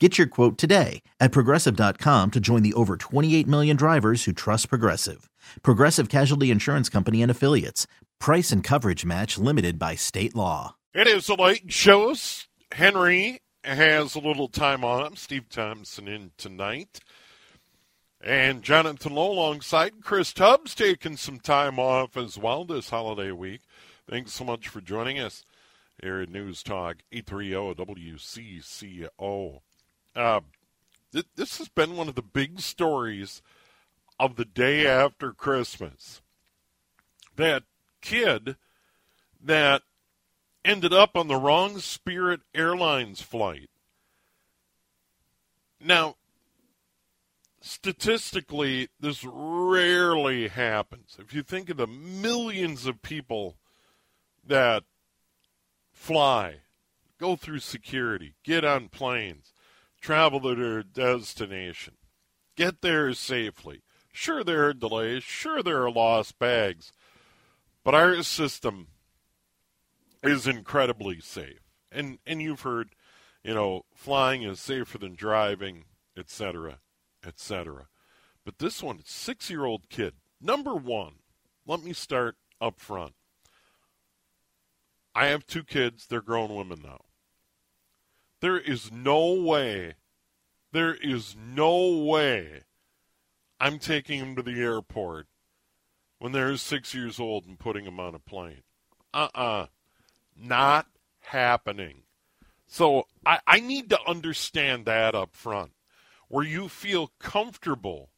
Get your quote today at progressive.com to join the over 28 million drivers who trust Progressive. Progressive Casualty Insurance Company and Affiliates. Price and coverage match limited by state law. It is the late shows. Henry has a little time on him. Steve Thomson in tonight. And Jonathan Lowe alongside Chris Tubbs taking some time off as well this holiday week. Thanks so much for joining us here at News Talk 830 WCCO. Uh, th- this has been one of the big stories of the day after Christmas. That kid that ended up on the wrong Spirit Airlines flight. Now, statistically, this rarely happens. If you think of the millions of people that fly, go through security, get on planes, travel to their destination, get there safely. Sure, there are delays. Sure, there are lost bags. But our system is incredibly safe. And, and you've heard, you know, flying is safer than driving, etc., etc. But this one, six year old kid, number one, let me start up front. I have two kids, they're grown women now. There is no way, there is no way I'm taking him to the airport when they're six years old and putting him on a plane. Uh uh-uh. uh. Not happening. So I, I need to understand that up front, where you feel comfortable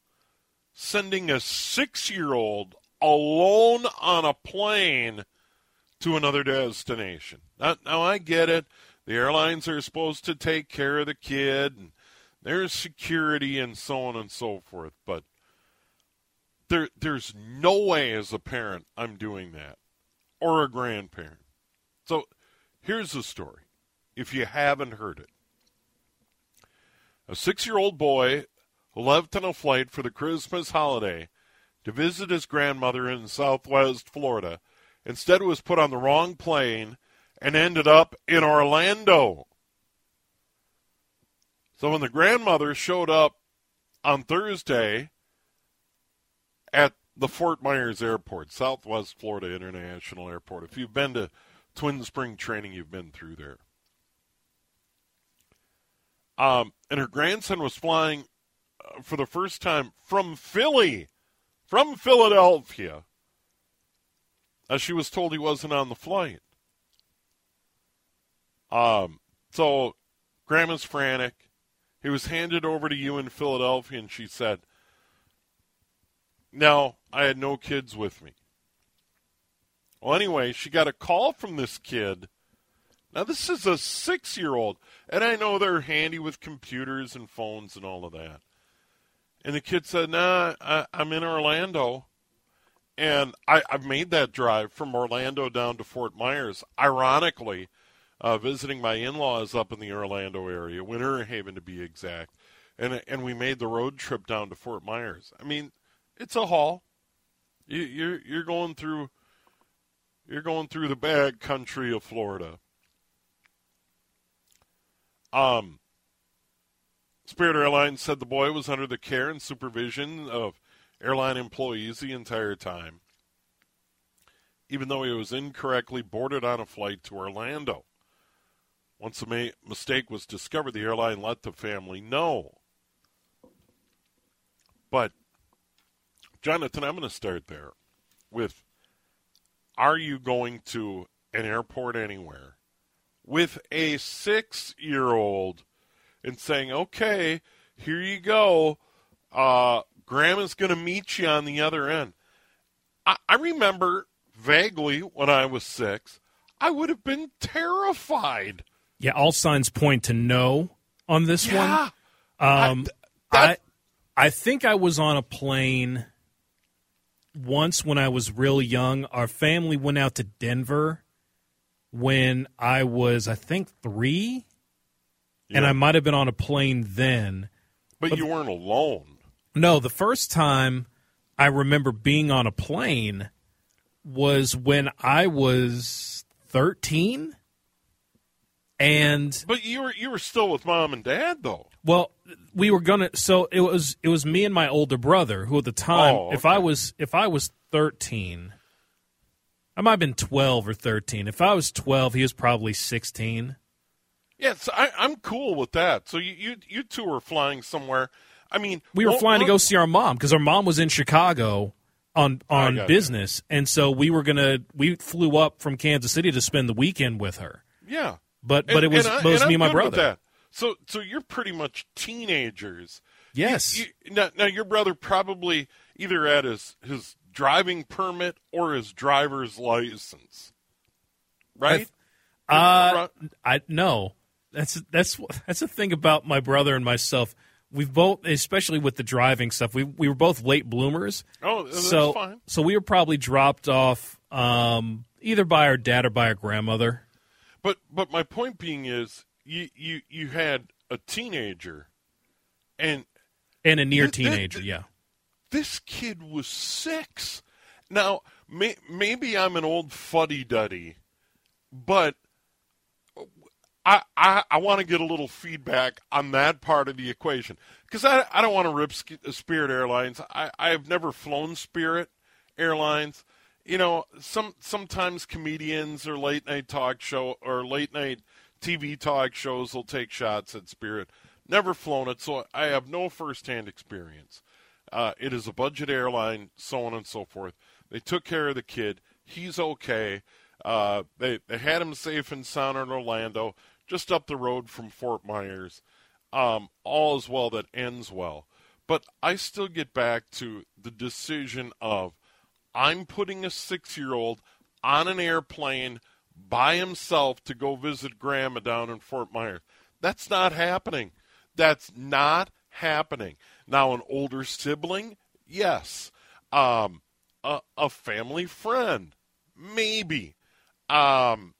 sending a six year old alone on a plane to another destination. Now, now I get it. The airlines are supposed to take care of the kid, and there's security and so on and so forth. But there, there's no way as a parent I'm doing that, or a grandparent. So here's the story, if you haven't heard it. A six year old boy who left on a flight for the Christmas holiday to visit his grandmother in southwest Florida instead was put on the wrong plane and ended up in Orlando. So when the grandmother showed up on Thursday at the Fort Myers Airport, Southwest Florida International Airport, if you've been to Twin Spring training, you've been through there. Um, and her grandson was flying uh, for the first time from Philly, from Philadelphia. As she was told he wasn't on the flight. Um, so grandma's frantic. He was handed over to you in Philadelphia, and she said, Now, I had no kids with me. Well, anyway, she got a call from this kid. Now, this is a six year old, and I know they're handy with computers and phones and all of that. And the kid said, Nah, I, am in Orlando. And I, I've made that drive from Orlando down to Fort Myers. Ironically, uh, visiting my in-laws up in the Orlando area, Winter Haven to be exact, and and we made the road trip down to Fort Myers. I mean, it's a haul. You, you're you're going through you're going through the bad country of Florida. Um, Spirit Airlines said the boy was under the care and supervision of airline employees the entire time, even though he was incorrectly boarded on a flight to Orlando. Once the ma- mistake was discovered, the airline let the family know. But, Jonathan, I'm going to start there with Are you going to an airport anywhere with a six year old and saying, okay, here you go. Uh, grandma's going to meet you on the other end. I, I remember vaguely when I was six, I would have been terrified. Yeah, all signs point to no on this Yeah. one. Um, I- I, that- I think I was on a plane once when I was real young. Our family went out to Denver when I was, I think, three, and I might have been on a plane then. But you weren't alone. No, the first time I remember being on a plane was when I was 13. And But you were you were still with mom and dad though. well, we were gonna. So it was it was me and my older brother who at the time, Oh, if I was if I was thirteen, I might have been twelve or thirteen. If I was twelve, he was probably sixteen. Yes, I, I'm cool with that. So you, you you two were flying somewhere. I mean, We were well, flying to go see our mom because our mom was in Chicago on on business, and so we were gonna we flew up from Kansas City to spend the weekend with her. Yeah, But but it was, and I- was me and my brother. that. So so you're pretty much teenagers. Yes. You, now, now your brother probably either had his his driving permit or his driver's license, right? Uh, I no. That's that's that's the thing about my brother and myself. We've both, especially with the driving stuff, we we were both late bloomers. oh, that's so fine. so we were probably dropped off um, either by our dad or by our grandmother. But but my point being is you you you had a teenager, and And a near Th- th- teenager, th- yeah. this kid was six. Now, may, maybe I'm an old fuddy duddy, but I I, I want to get a little feedback on that part of the equation because I I don't want to rip Spirit Airlines. I I have never flown Spirit Airlines. You know, some sometimes comedians or late night talk show or late night TV talk shows will take shots at Spirit. Never flown it, so I have no firsthand experience. Uh, it is a budget airline, so on and so forth. They took care of the kid. He's okay. Uh, they they had him safe and sound in Orlando, just up the road from Fort Myers. Um, all is well that ends well. But I still get back to the decision of I'm putting a six year old on an airplane by himself to go visit grandma down in Fort Myers. That's not happening. That's not happening. Now, an older sibling, yes. Um, a, a family friend, maybe. Um,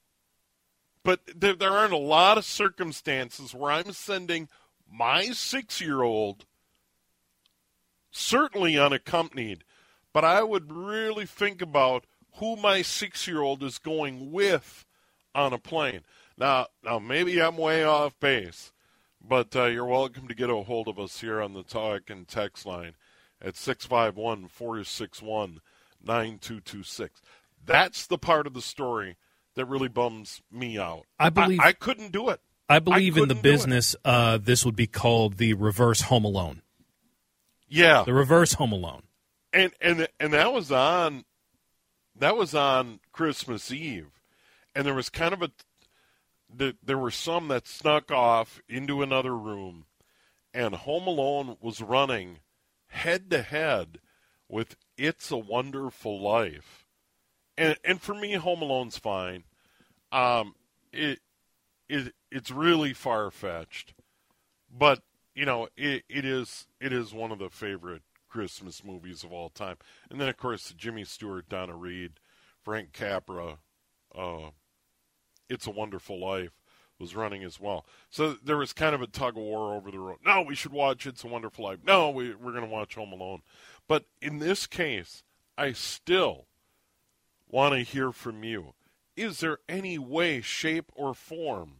but there, there aren't a lot of circumstances where I'm sending my six year old, certainly unaccompanied, but I would really think about who my six year old is going with on a plane. Now, now maybe I'm way off base, but uh, you're welcome to get a hold of us here on the talk and text line at 651 461 9226. That's the part of the story that really bums me out. I believe- I, couldn't do it. I believe in the couldn't do it. business. Uh, this would be called the reverse Home Alone. Yeah, The reverse Home Alone. And and and that was on that was on Christmas Eve, and there was kind of a the, there were some that snuck off into another room, and Home Alone was running head to head with It's a Wonderful Life, and and for me, Home Alone's fine. Um, it it it's really far fetched, but you know it, it is it is one of the favorite Christmas movies of all time. And then of course Jimmy Stewart, Donna Reed, Frank Capra, uh, It's a Wonderful Life was running as well. So there was kind of a tug of war over the road. No, we should watch It's a Wonderful Life. No, we, we're going to watch Home Alone. But in this case, I still want to hear from you. Is there any way, shape, or form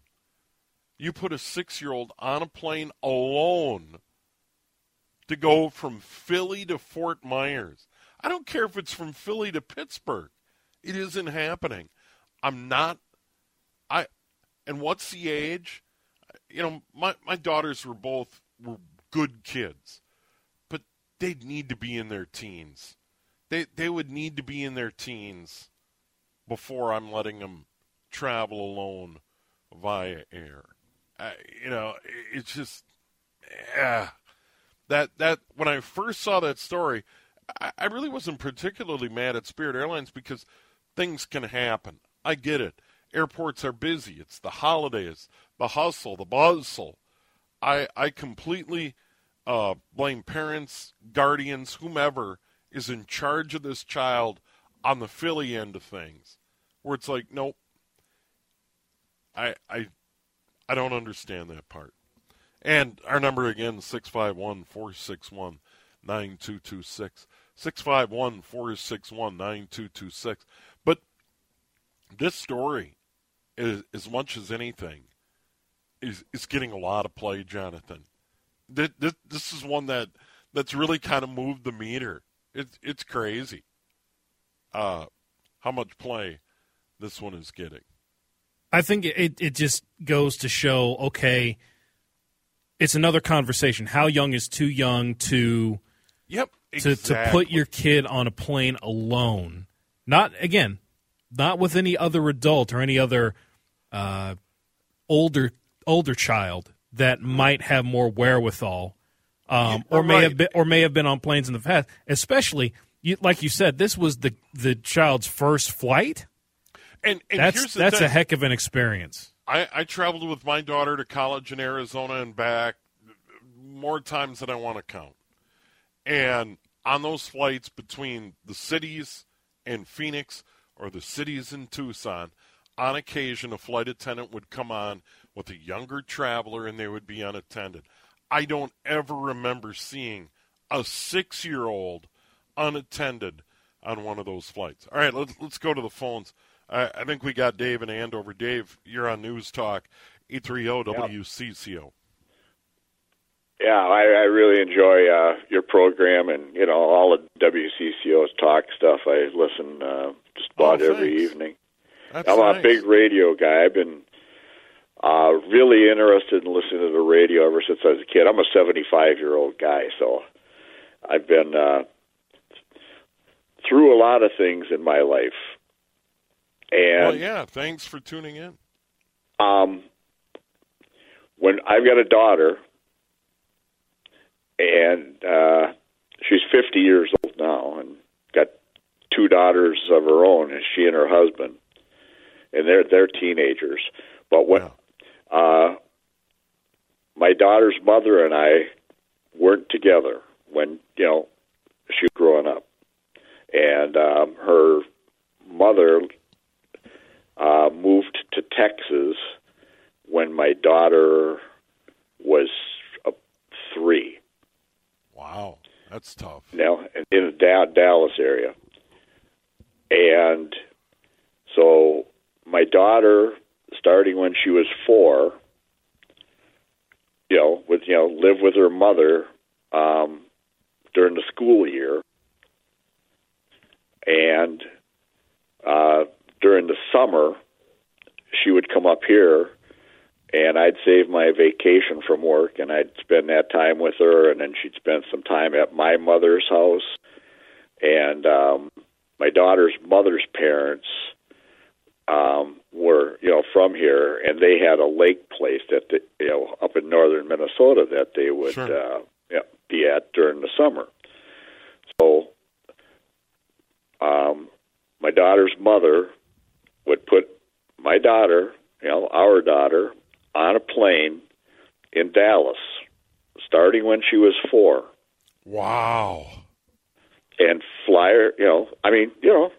you put a six year old on a plane alone to go from Philly to Fort Myers? I don't care if it's from Philly to Pittsburgh. It isn't happening. I'm not. I. And what's the age? You know, my my daughters were both were good kids, but they'd need to be in their teens. They they would need to be in their teens before I'm letting them travel alone via air. Uh, you know, it's just yeah. That that when I first saw that story, I, I really wasn't particularly mad at Spirit Airlines because things can happen. I get it. Airports are busy. It's the holidays, the hustle, the bustle. I I completely uh, blame parents, guardians, whomever is in charge of this child on the Philly end of things, where it's like, nope, I I I don't understand that part. And our number again, 651 461 9226. 651 461 9226. But this story, is, as much as anything, is, is getting a lot of play, Jonathan. This, this, this is one that that's really kind of moved the meter. It's it's crazy. Uh, how much play this one is getting. I think it it just goes to show okay, it's another conversation. How young is too young to Yep. to to put your kid on a plane alone? Not again, not with any other adult or any other uh, older older child that might have more wherewithal, um, or may right. have been or may have been on planes in the past. Especially, you, like you said, this was the the child's first flight. and, and That's here's the that's thing. a heck of an experience. I, I traveled with my daughter to college in Arizona and back more times than I want to count. And on those flights between the cities and Phoenix or the cities in Tucson, on occasion a flight attendant would come on with a younger traveler and they would be unattended. I don't ever remember seeing a six year old unattended on one of those flights. All right, let's, let's go to the phones. I, I think we got Dave and Andover. Dave, you're on News Talk, E E30 WCCO. Yeah, I, I really enjoy uh, your program and you know all the WCCO's talk stuff. I listen uh, just about Oh, every evening. That's I'm nice. a big radio guy. I've been uh, really interested in listening to the radio ever since I was a kid. I'm a 75 year old guy, so I've been uh, through a lot of things in my life. And Well, yeah, thanks for tuning in. um, when I've got a daughter, and uh, she's 50 years old now, and got two daughters of her own, and she and her husband, and they're they're teenagers. But when Yeah. uh, my daughter's mother and I weren't together when you know she was growing up, and um, her mother uh, moved to Texas when my daughter was uh, three. Wow, that's tough. Now in the Da- Dallas area, and so my daughter, starting when she was four, you know, with you know, live with her mother um, during the school year, and uh, during the summer, she would come up here and I'd save my vacation from work and I'd spend that time with her and then she'd spend some time at my mother's house and um my daughter's mother's parents um were you know from here and they had a lake place that they, you know up in northern Minnesota that they would Sure. uh yeah, be at during the summer so um my daughter's mother would put my daughter you know our daughter on a plane in Dallas, starting when she was four, Wow. and fly her. You know, I mean, you know,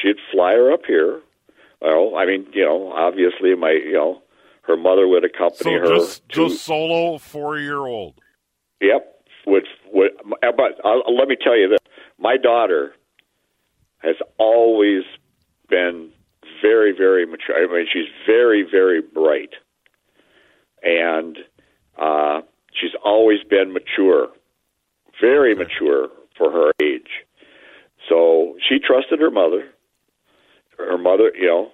she'd fly her up here. Well, I mean, you know, obviously, my, you know, her mother would accompany So her. just to, just solo four year old. Yep. Would would but uh, let me tell you this: my daughter has always been very, very mature. I mean, she's very, very bright, and uh, she's always been mature, very mature for her age. So she trusted her mother. Her mother, you know,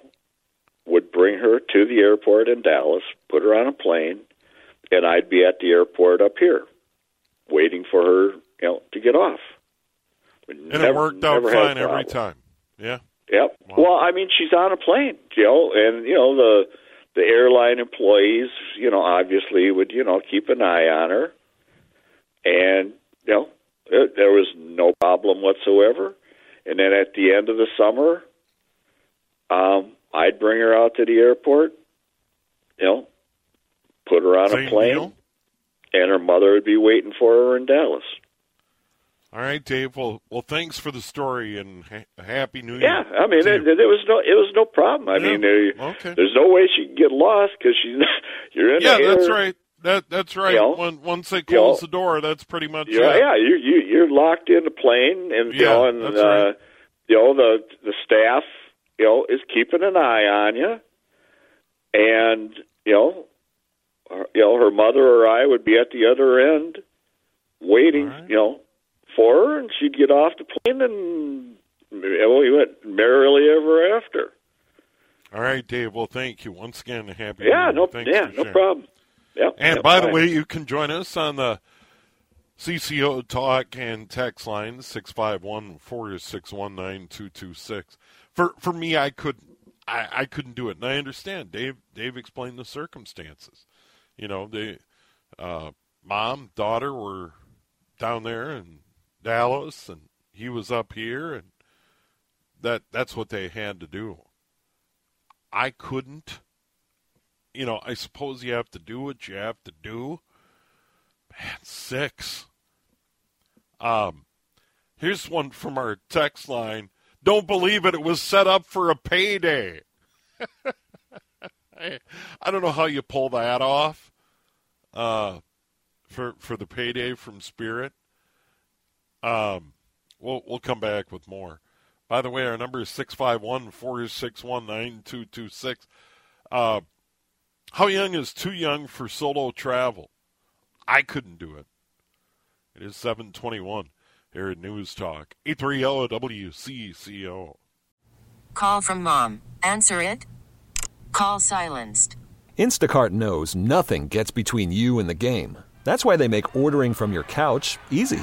would bring her to the airport in Dallas, put her on a plane, and I'd be at the airport up here waiting for her you know, to get off. And it worked out fine every time. Yeah. Yep. Wow. Well, I mean, she's on a plane, you know, and you know the the airline employees, you know, obviously would you know keep an eye on her, and you know there, there was no problem whatsoever. And then at the end of the summer, um, I'd bring her out to the airport, you know, put her on Same a plane, deal? and her mother would be waiting for her in Dallas. All right, Dave. Well, well, thanks for the story and ha- happy New Year. Yeah, I mean, it, it, was no, it was no problem. I yeah. mean, there, okay. there's no way she can get lost because she's you're in. Yeah, the that's air. right. That that's right. You know, when, once they you close know, the door, that's pretty much yeah, it. yeah. You you you're locked in the plane, and you know, and that's uh, right. you know the the staff, you know, is keeping an eye on you, and you know, her, you know, her mother or I would be at the other end, waiting, right. you know, for her, and she'd get off the plane, and well, we went merrily ever after. All right, Dave. Well, thank you once again. Happy. Yeah, no, Thanks yeah, no problem. Yep. And yep, by the way, you can join us on the CCO talk and text line 651-461-9226. For for me, I couldn't I, I couldn't do it, and I understand. Dave Dave explained the circumstances. You know, the uh, mom daughter were down there in Dallas, and he was up here, and that that's what they had to do. I couldn't you know, I suppose you have to do what you have to do. Man, six. Um, here's one from our text line. Don't believe it. It was set up for a payday. I, I don't know how you pull that off. Uh, for for the payday from Spirit. Um, we'll we'll come back with more. By the way, our number is 651-461-9226. Uh, how young is too young for solo travel? I couldn't do it. It is 721 here at News Talk. 830 WCCO. Call from mom. Answer it. Call silenced. Instacart knows nothing gets between you and the game. That's why they make ordering from your couch easy.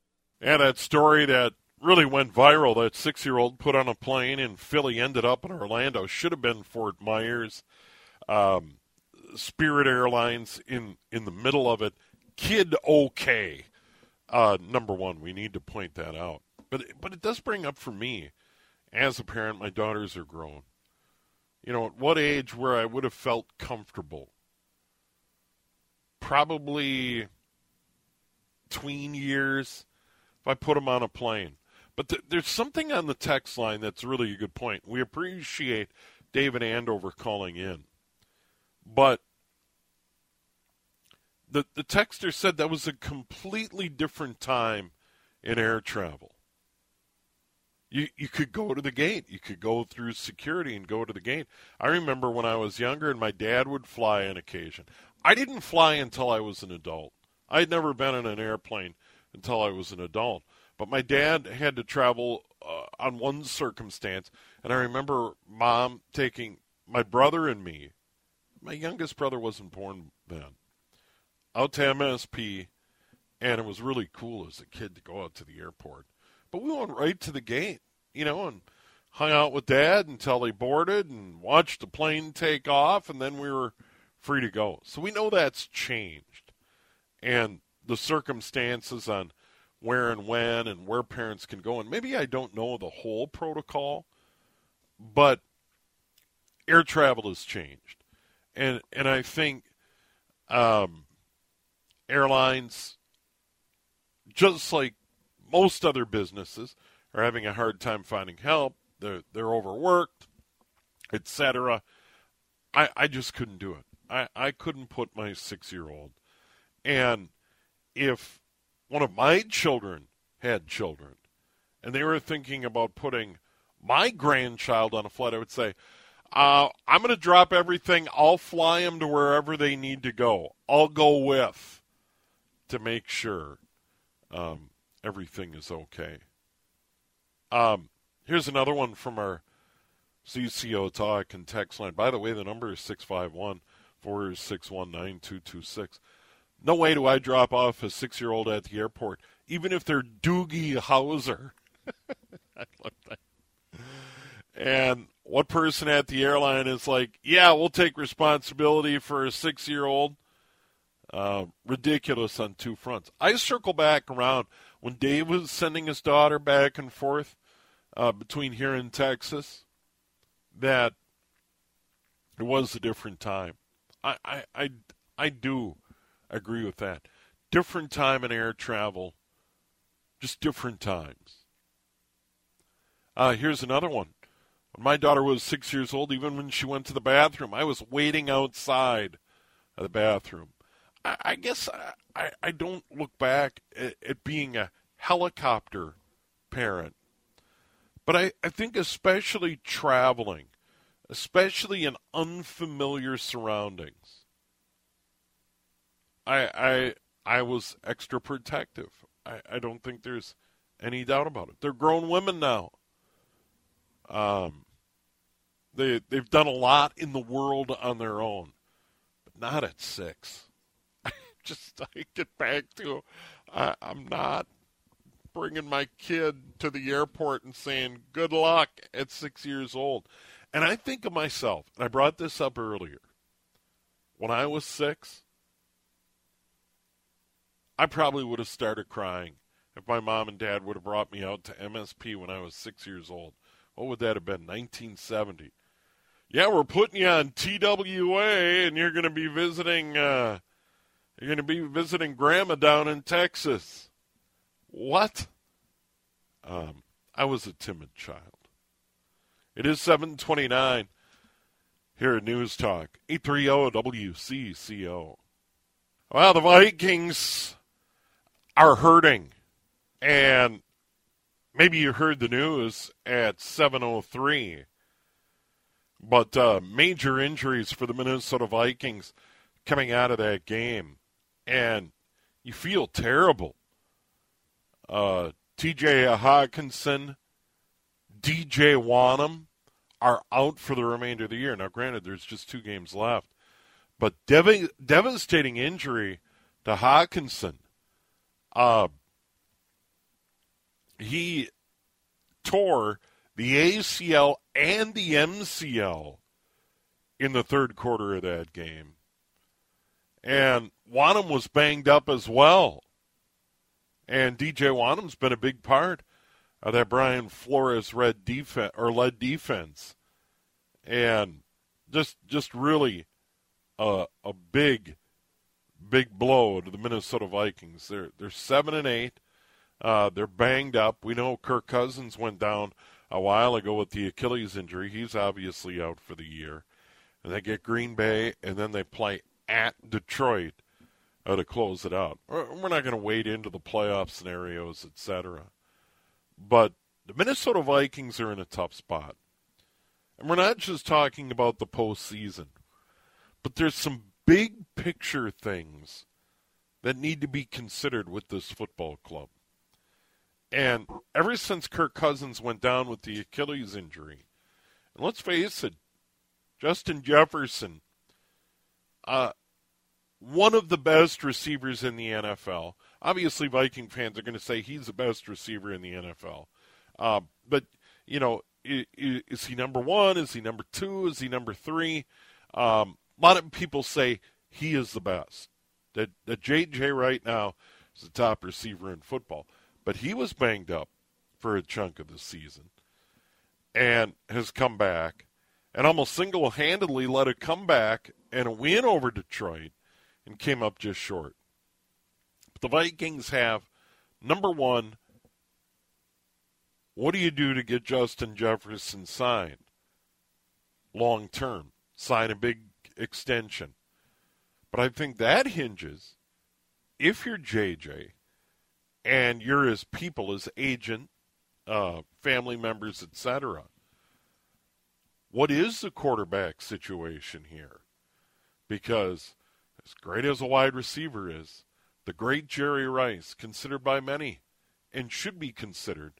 And that story that really went viral that six year old put on a plane in Philly, ended up in Orlando, should have been Fort Myers. Um, Spirit Airlines in, in the middle of it. Kid okay. Uh, number one, we need to point that out. But, but it does bring up for me, as a parent, my daughters are grown. You know, at what age where I would have felt comfortable? Probably tween years if I put them on a plane. But th- there's something on the text line that's really a good point. We appreciate David Andover calling in. But the the texter said that was a completely different time in air travel. You you could go to the gate. You could go through security and go to the gate. I remember when I was younger and my dad would fly on occasion. I didn't fly until I was an adult. I had never been in an airplane until I was an adult. But my dad had to travel uh, on one circumstance, and I remember mom taking my brother and me, my youngest brother wasn't born then, out to MSP, and it was really cool as a kid to go out to the airport. But we went right to the gate, you know, and hung out with dad until they boarded and watched the plane take off, and then we were free to go. So we know that's changed. And the circumstances on where and when and where parents can go. And maybe I don't know the whole protocol, but air travel has changed. And and I think um, airlines, just like most other businesses, are having a hard time finding help. They're they're overworked, etc. I I just couldn't do it. I, I couldn't put my six year old. And if one of my children had children and they were thinking about putting my grandchild on a flight, I would say, uh, I'm going to drop everything. I'll fly them to wherever they need to go. I'll go with to make sure um, everything is okay. Um, here's another one from our CCO talk and text line. By the way, the number is 651 461 9226. No way do I drop off a six year old at the airport, even if they're Doogie Howser. I love that. And what person at the airline is like, yeah, we'll take responsibility for a six year old? Uh, ridiculous on two fronts. I circle back around when Dave was sending his daughter back and forth uh, between here and Texas, that it was a different time. I, I, I, I do agree with that. Different time in air travel, just different times. Uh, here's another one. When my daughter was six years old, even when she went to the bathroom, I was waiting outside of the bathroom. I, I guess I, I, I, don't look back at, at, being a helicopter parent, but I, I think especially traveling, especially in unfamiliar surroundings, I I I was extra protective. I, I don't think there's any doubt about it. They're grown women now. Um, they they've done a lot in the world on their own, but not at six. I just I get back to I, I'm not bringing my kid to the airport and saying good luck at six years old. And I think of myself, and I brought this up earlier. When I was six, I probably would have started crying if my mom and dad would have brought me out to MSP when I was six years old. What would that have been? 1970. Yeah, we're putting you on TWA, and you're going to be visiting. Uh, you're going to be visiting Grandma down in Texas. What? Um, I was a timid child. It is 729 here at News Talk, 830 WCCO. Well, the Vikings are hurting. And maybe you heard the news at 703 but uh, major injuries for the Minnesota Vikings coming out of that game. And you feel terrible. Uh, TJ Hockenson DJ Wonnum are out for the remainder of the year. Now granted there's just two games left but dev- devastating injury to Hockenson uh, he tore the ACL and the MCL in the third quarter of that game. And Wonnum was banged up as well. And DJ Wonnum's been a big part of that Brian Flores red defense or led defense. And just just really a a big big blow to the Minnesota Vikings. They're they're seven and eight. Uh, they're banged up. We know Kirk Cousins went down a while ago with the Achilles injury. He's obviously out for the year. And they get Green Bay, and then they play at Detroit uh, to close it out. We're not going to wade into the playoff scenarios, etc. But the Minnesota Vikings are in a tough spot. And we're not just talking about the postseason, but there's some big picture things that need to be considered with this football club. And ever since Kirk Cousins went down with the Achilles injury, and let's face it, Justin Jefferson, uh, one of the best receivers in the NFL. Obviously, Viking fans are going to say he's the best receiver in the NFL. Uh, but, you know, is, is, he number one? Is he number two? Is he number three? Um, a lot of people say he is the best. That, that JJ right now is the top receiver in football. But he was banged up for a chunk of the season and has come back and almost single handedly led a comeback and a win over Detroit and came up just short. But the Vikings have number one, what do you do to get Justin Jefferson signed long term? Sign a big extension. But I think that hinges, if you're JJ and you're his people, his agent, uh, family members, etc., what is the quarterback situation here? Because as great as a wide receiver is, the great Jerry Rice, considered by many and should be considered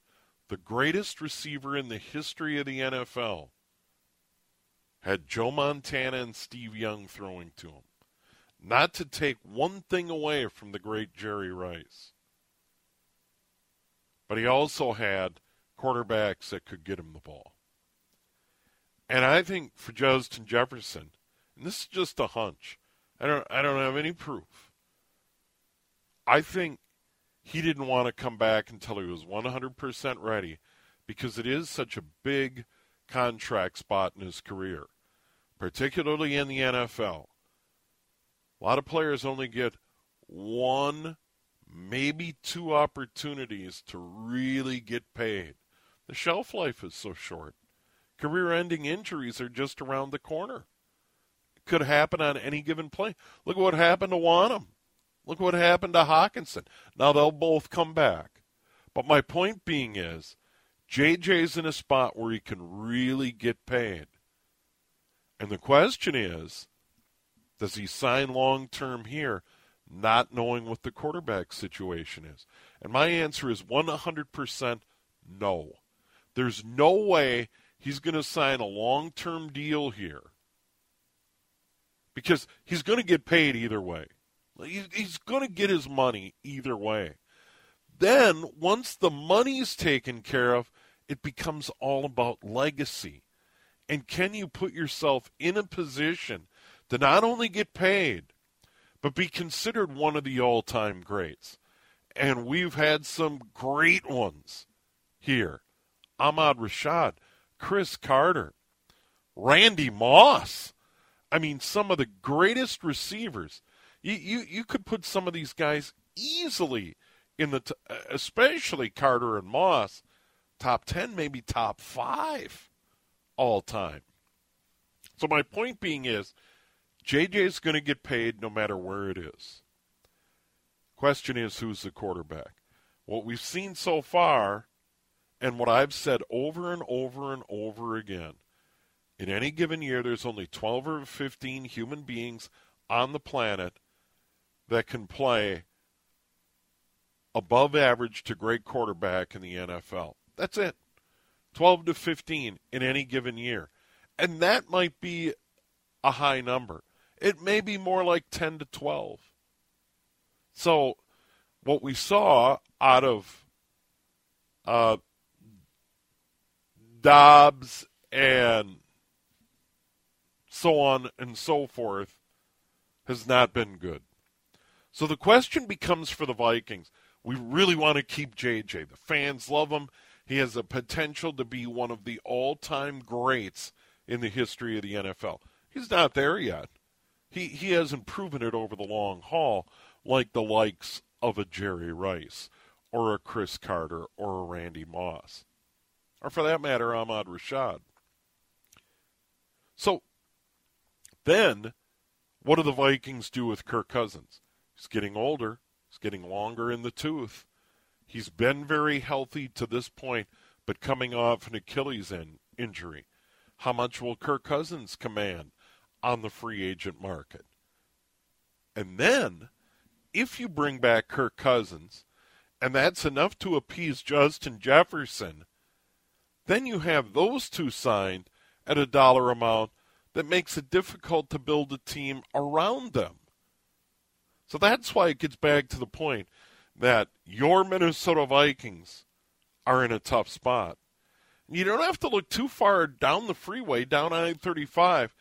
the greatest receiver in the history of the NFL, had Joe Montana and Steve Young throwing to him. Not to take one thing away from the great Jerry Rice. But he also had quarterbacks that could get him the ball. And I think for Justin Jefferson, and this is just a hunch, I don't I don't have any proof. I think he didn't want to come back until he was 100% ready because it is such a big contract spot in his career, particularly in the NFL. A lot of players only get one, maybe two opportunities to really get paid. The shelf life is so short. Career ending injuries are just around the corner could happen on any given play. Look what happened to Wonnum. Look what happened to Hockenson. Now they'll both come back. But my point being is, JJ's in a spot where he can really get paid. And the question is, does he sign long term here, not knowing what the quarterback situation is? And my answer is 100% no. There's no way he's going to sign a long term deal here because he's going to get paid either way. He's going to get his money either way. Then, once the money's taken care of, it becomes all about legacy. And can you put yourself in a position to not only get paid, but be considered one of the all time greats? And we've had some great ones here Ahmad Rashad, Cris Carter, Randy Moss. I mean, some of the greatest receivers. You, you, you could put some of these guys easily in the, t- especially Carter and Moss, top 10, maybe top five all time. So my point being is, JJ is going to get paid no matter where it is. Question is, who's the quarterback? What we've seen so far, and what I've said over and over and over again, in any given year, there's only 12 or 15 human beings on the planet that can play above average to great quarterback in the NFL. That's it. 12 to 15 in any given year. And that might be a high number. It may be more like 10 to 12. So, what we saw out of uh, Dobbs and so on and so forth, has not been good. So the question becomes for the Vikings we really want to keep JJ. The fans love him. He has the potential to be one of the all time greats in the history of the NFL. He's not there yet. He, he hasn't proven it over the long haul like the likes of a Jerry Rice or a Cris Carter or a Randy Moss. Or for that matter, Ahmad Rashad. So then, what do the Vikings do with Kirk Cousins? He's getting older. He's getting longer in the tooth. He's been very healthy to this point, but coming off an Achilles injury. How much will Kirk Cousins command on the free agent market? And then, if you bring back Kirk Cousins, and that's enough to appease Justin Jefferson, then you have those two signed at a dollar amount that makes it difficult to build a team around them. So that's why it gets back to the point that your Minnesota Vikings are in a tough spot. You don't have to look too far down the freeway, down I 35,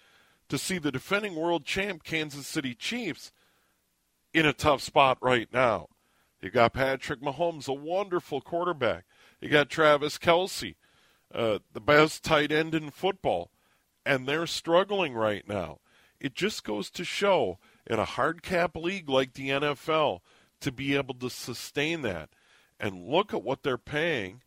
to see the defending world champ Kansas City Chiefs in a tough spot right now. You got Patrick Mahomes, a wonderful quarterback. You got Travis Kelce, uh, the best tight end in football, and they're struggling right now. It just goes to show in a hard cap league like the NFL to be able to sustain that. And look at what they're paying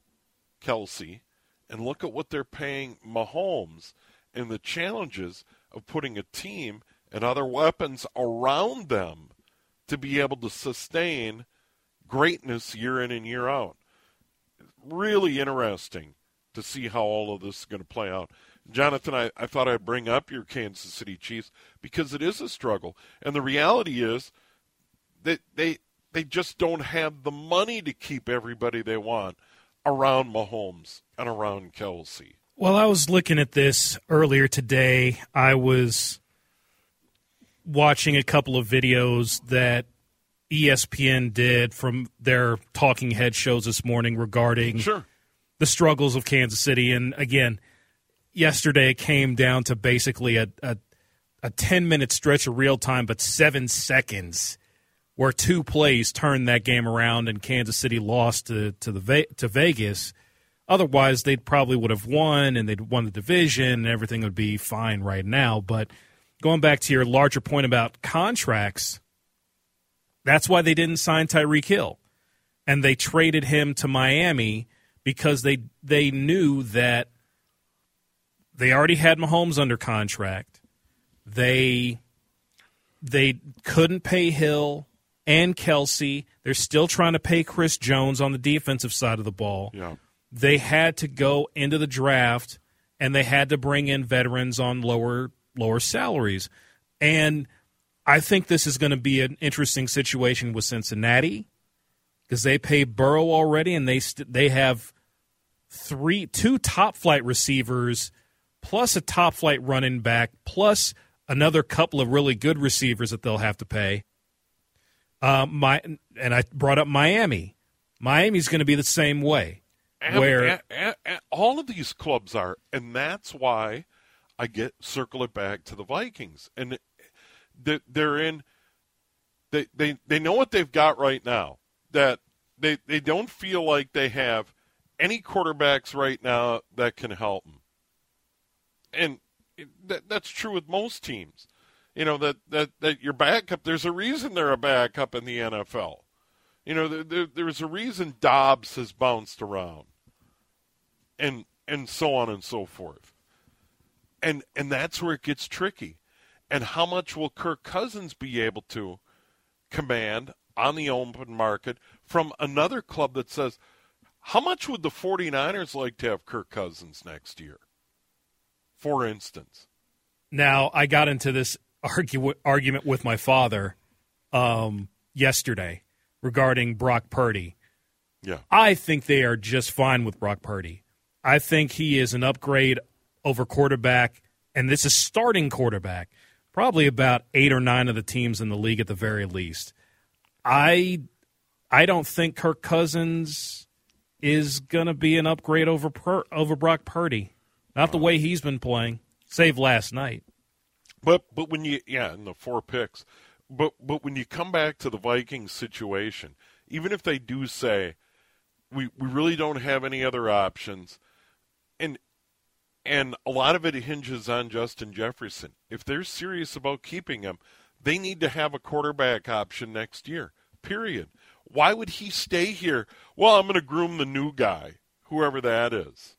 Kelce, and look at what they're paying Mahomes, and the challenges of putting a team and other weapons around them to be able to sustain greatness year in and year out. Really interesting to see how all of this is going to play out. Jonathan, I, I thought I'd bring up your Kansas City Chiefs because it is a struggle. And the reality is that they they just don't have the money to keep everybody they want around Mahomes and around Kelce. Well, I was looking at this earlier today. I was watching a couple of videos that ESPN did from their talking head shows this morning regarding sure. the struggles of Kansas City. And again, yesterday it came down to basically a, a, a 10 minute stretch of real time, but seven seconds where two plays turned that game around and Kansas City lost to, to, the, to Vegas. Otherwise, they probably would have won and they'd won the division and everything would be fine right now. But going back to your larger point about contracts, that's why they didn't sign Tyreek Hill. And they traded him to Miami because they they knew that they already had Mahomes under contract. They they couldn't pay Hill and Kelce. They're still trying to pay Chris Jones on the defensive side of the ball. Yeah. They had to go into the draft and they had to bring in veterans on lower lower salaries. And I think this is going to be an interesting situation with Cincinnati because they pay Burrow already, and they st- they have three two top flight receivers plus a top flight running back plus another couple of really good receivers that they'll have to pay. Uh, my and I brought up Miami. Miami's going to be the same way. And, where and, and, all of these clubs are, and that's why I get circle it back to the Vikings, and they're in. They, they they know what they've got right now. That they they don't feel like they have any quarterbacks right now that can help them. And that that's true with most teams. You know that that that your backup. There's a reason they're a backup in the NFL. You know there, there, there's a reason Dobbs has bounced around, and and so on and so forth. And and that's where it gets tricky and how much will Kirk Cousins be able to command on the open market from another club that says, how much would the 49ers like to have Kirk Cousins next year? For instance. Now, I got into this argue, argument with my father um, yesterday regarding Brock Purdy. Yeah. I think they are just fine with Brock Purdy. I think he is an upgrade over quarterback, and this is starting quarterback probably about eight or nine of the teams in the league at the very least. I I don't think Kirk Cousins is going to be an upgrade over per, over Brock Purdy. Not the way he's been playing, save last night. But but when you yeah, in the four picks, but but when you come back to the Vikings situation, even if they do say we we really don't have any other options, and and a lot of it hinges on Justin Jefferson. If they're serious about keeping him, they need to have a quarterback option next year. Period. Why would he stay here? Well, I'm going to groom the new guy, whoever that is.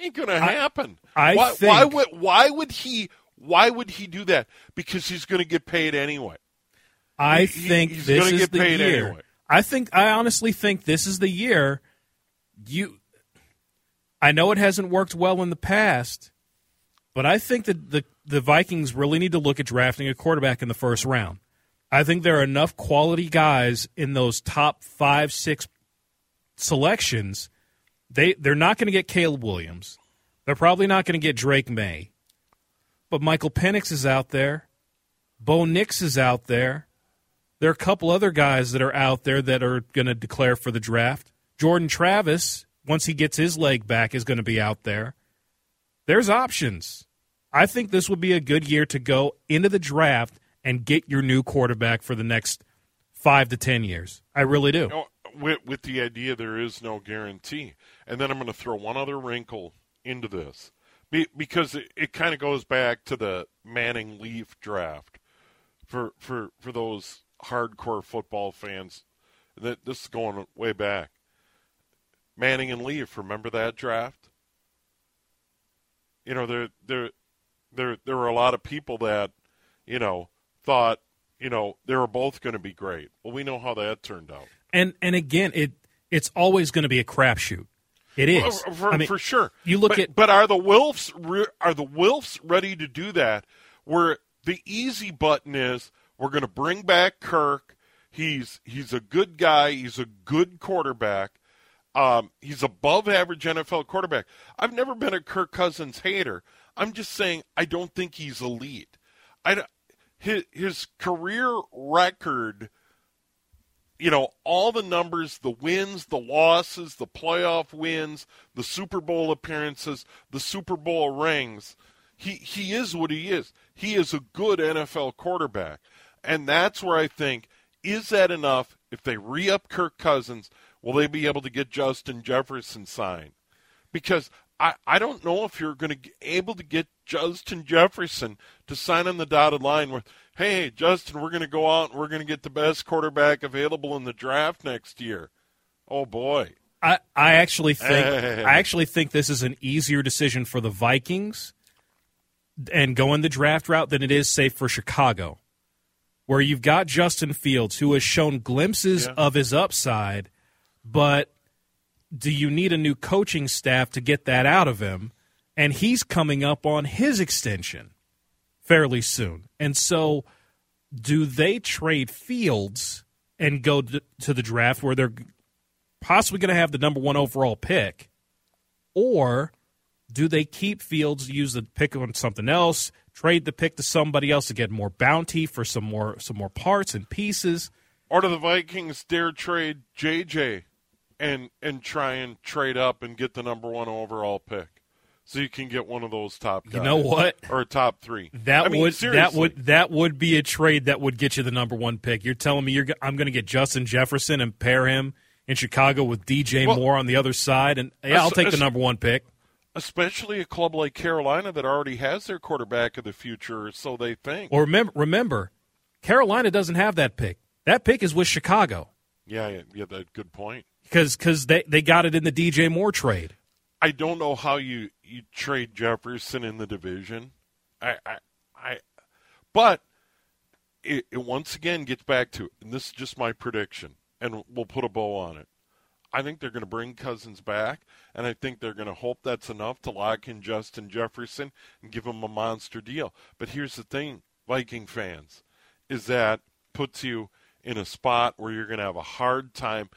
Ain't going to happen. I why, think, why would why would he why would he do that? Because he's going to get paid anyway. I he, think he's this gonna is get the paid year. anyway. I think I honestly think this is the year you I know it hasn't worked well in the past, but I think that the, the Vikings really need to look at drafting a quarterback in the first round. I think there are enough quality guys in those top five, six selections. They they're not going to get Caleb Williams. They're probably not going to get Drake Maye. But Michael Penix is out there. Bo Nix is out there. There are a couple other guys that are out there that are going to declare for the draft. Jordan Travis, once he gets his leg back, is going to be out there. There's options. I think this would be a good year to go into the draft and get your new quarterback for the next five to ten years. I really do. You know, with, with the idea there is no guarantee. And then I'm going to throw one other wrinkle into this Be, because it, it kind of goes back to the Manning Leaf draft for for for those hardcore football fans. That this is going way back. Manning and Leaf, remember that draft? You know, there there there there were a lot of people that, you know, thought, you know, they were both going to be great. Well, we know how that turned out. And and again, it it's always going to be a crapshoot. It is well, for, I mean, for sure. You look but, at, but are the wolves re, are the Wilfs ready to do that? Where the easy button is, we're going to bring back Kirk. He's he's a good guy. He's a good quarterback. Um, he's above average NFL quarterback. I've never been a Kirk Cousins hater. I'm just saying I don't think he's elite. I his his career record you know, all the numbers, the wins, the losses, the playoff wins, the Super Bowl appearances, the Super Bowl rings. He he is what he is. He is a good NFL quarterback. And that's where I think is that enough if they re-up Kirk Cousins, will they be able to get Justin Jefferson signed? Because I, I don't know if you're going to be able to get Justin Jefferson to sign on the dotted line with, hey, Justin, we're going to go out and we're going to get the best quarterback available in the draft next year. Oh boy. I, I actually think I actually think this is an easier decision for the Vikings and going the draft route than it is, say, for Chicago, where you've got Justin Fields, who has shown glimpses Yeah. of his upside, but do you need a new coaching staff to get that out of him? And he's coming up on his extension fairly soon. And so, do they trade Fields and go to the draft where they're possibly going to have the number one overall pick? Or do they keep Fields, use the pick on something else, trade the pick to somebody else to get more bounty for some more some more parts and pieces? Or do the Vikings dare trade JJ and and try and trade up and get the number one overall pick? So you can get one of those top guys. You know what? Or a top three. That I mean, would that would that would be a trade that would get you the number one pick. You're telling me you're I'm going to get Justin Jefferson and pair him in Chicago with DJ Well, Moore on the other side, and yeah, I'll take the number one pick. especially a club like Carolina that already has their quarterback of the future, so they think. Or remember, remember, Carolina doesn't have that pick. That pick is with Chicago yeah, yeah, yeah, that good point. because because they they got it in the DJ Moore trade. I don't know how you, you trade Jefferson in the division. I, I, I but it, it once again gets back to, and this is just my prediction, and we'll put a bow on it. I think they're going to bring Cousins back, and I think they're going to hope that's enough to lock in Justin Jefferson and give him a monster deal. But here's the thing, Viking fans, is that puts you in a spot where you're going to have a hard time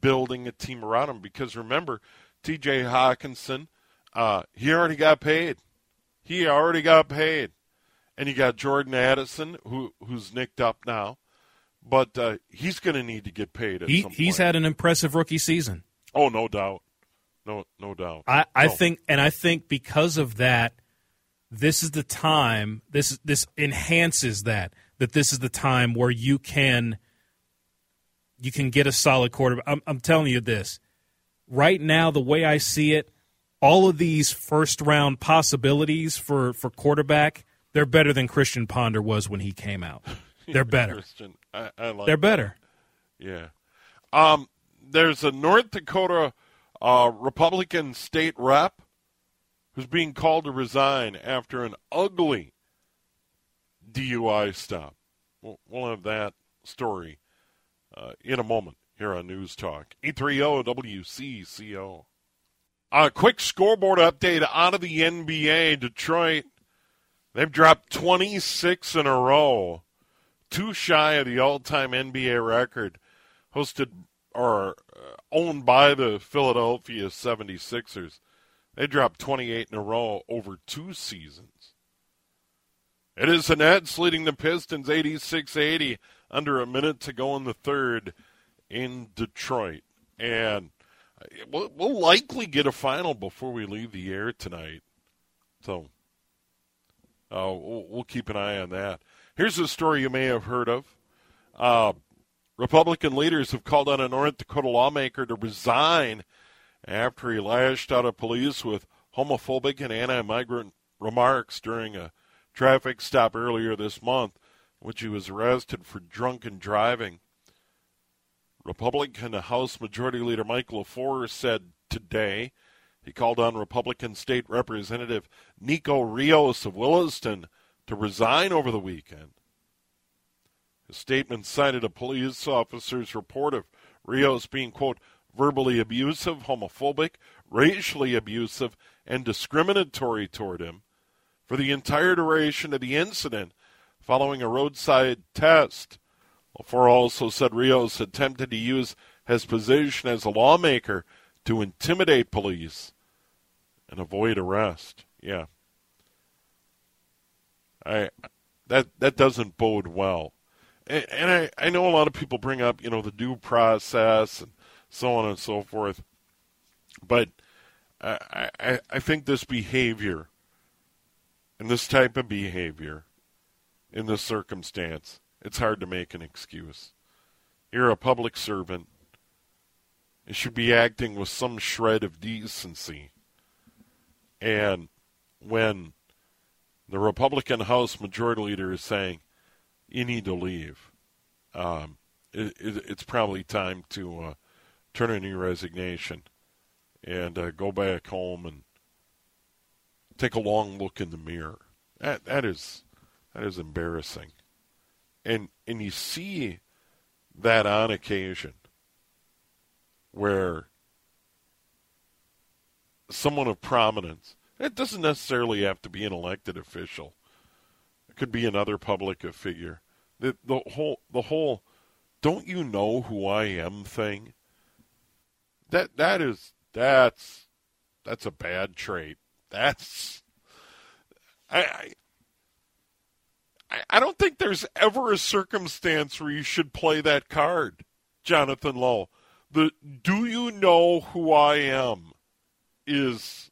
building a team around him because remember, T.J. Hockenson, uh, he already got paid. He already got paid, and you got Jordan Addison, who who's nicked up now, but uh, he's going to need to get paid at He he's had an impressive rookie season. Oh, no doubt. No, no doubt. I, I So, think, and I think because of that, this is the time. This this enhances that that this is the time where you can you can get a solid quarterback. I'm, I'm telling you this right now. The way I see it, all of these first round possibilities for for quarterback, they're better than Christian Ponder was when he came out. They're better. Christian, I, I like They're better. Yeah. Um, there's a North Dakota uh, Republican state rep who's being called to resign after an ugly DUI stop. We'll, we'll have that story uh, in a moment here on News Talk. oh, 830 WCCO. A quick scoreboard update out of the NBA. Detroit, they've dropped 26 in a row too shy of the all-time NBA record, hosted or uh, owned by the Philadelphia 76ers. They dropped 28 in a row over two seasons. It is the Nets leading the Pistons 86-80 under a minute to go in the third in Detroit. And we'll, we'll likely get a final before we leave the air tonight. So uh, we'll, we'll, keep an eye on that. Here's a story you may have heard of. Uh, Republican leaders have called on a North Dakota lawmaker to resign after he lashed out at police with homophobic and anti migrant remarks during a traffic stop earlier this month, which he was arrested for drunken driving. Republican House Majority Leader Mike Lefor said today he called on Republican State Representative Nico Rios of Williston to resign over the weekend. His statement cited a police officer's report of Rios being, quote, verbally abusive, homophobic, racially abusive, and discriminatory toward him for the entire duration of the incident following a roadside test. Lefor also said Rios attempted to use his position as a lawmaker to intimidate police and avoid arrest. Yeah. I that that doesn't bode well. And, and I, I know a lot of people bring up, you know, the due process and so on and so forth. But I, I, I think this behavior and this type of behavior in this circumstance, it's hard to make an excuse. You're a public servant. You should be acting with some shred of decency. And when the Republican House Majority Leader is saying, you need to leave, um, it, it, it's probably time to uh, turn in your resignation and uh, go back home and take a long look in the mirror. That that is that is embarrassing, and and you see that on occasion where someone of prominence. It doesn't necessarily have to be an elected official. It could be another public figure. The the whole the whole don't you know who I am thing. That that is that's that's a bad trait. That's I, I don't think there's ever a circumstance where you should play that card, Jonathan Lowe. The do you know who I am? is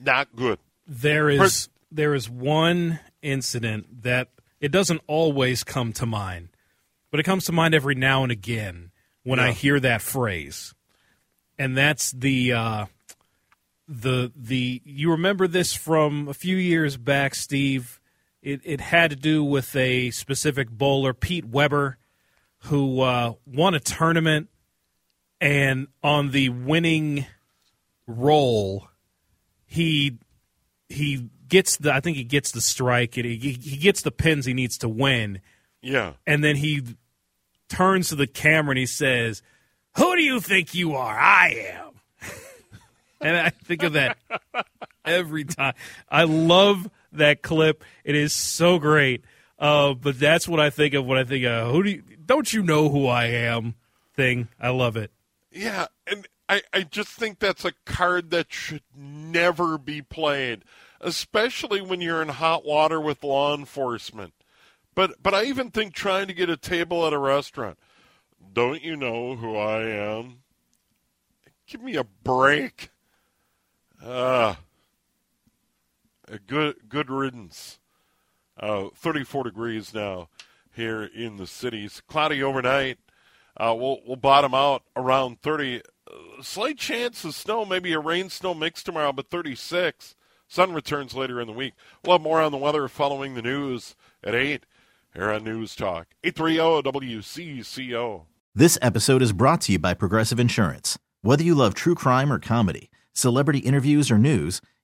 not good. There is there is one incident that it doesn't always come to mind, but it comes to mind every now and again when yeah. I hear that phrase, and that's the uh, the the. You remember this from a few years back, Steve? It it had to do with a specific bowler, Pete Weber, who uh, won a tournament, and on the winning roll, he he gets the I think he gets the strike. and He, he gets the pins he needs to win. Yeah, and then he turns to the camera and he says, "Who do you think you are? I am." and I think of that every time. I love that clip. It is so great. Uh, but that's what I think of when I think of who do you, don't you know who I am thing. I love it. Yeah, and I, I just think that's a card that should never be played, especially when you're in hot water with law enforcement. But but I even think trying to get a table at a restaurant. Don't you know who I am? Give me a break. Ah, uh, good good riddance. Uh, 34 degrees now here in the cities. Cloudy overnight. Uh, we'll we'll bottom out around 30 slight chance of snow, maybe a rain snow mix tomorrow, but 36. Sun returns later in the week. We'll have more on the weather following the news at 8 here on News Talk. 830 WCCO. This episode is brought to you by Progressive Insurance. Whether you love true crime or comedy, celebrity interviews or news,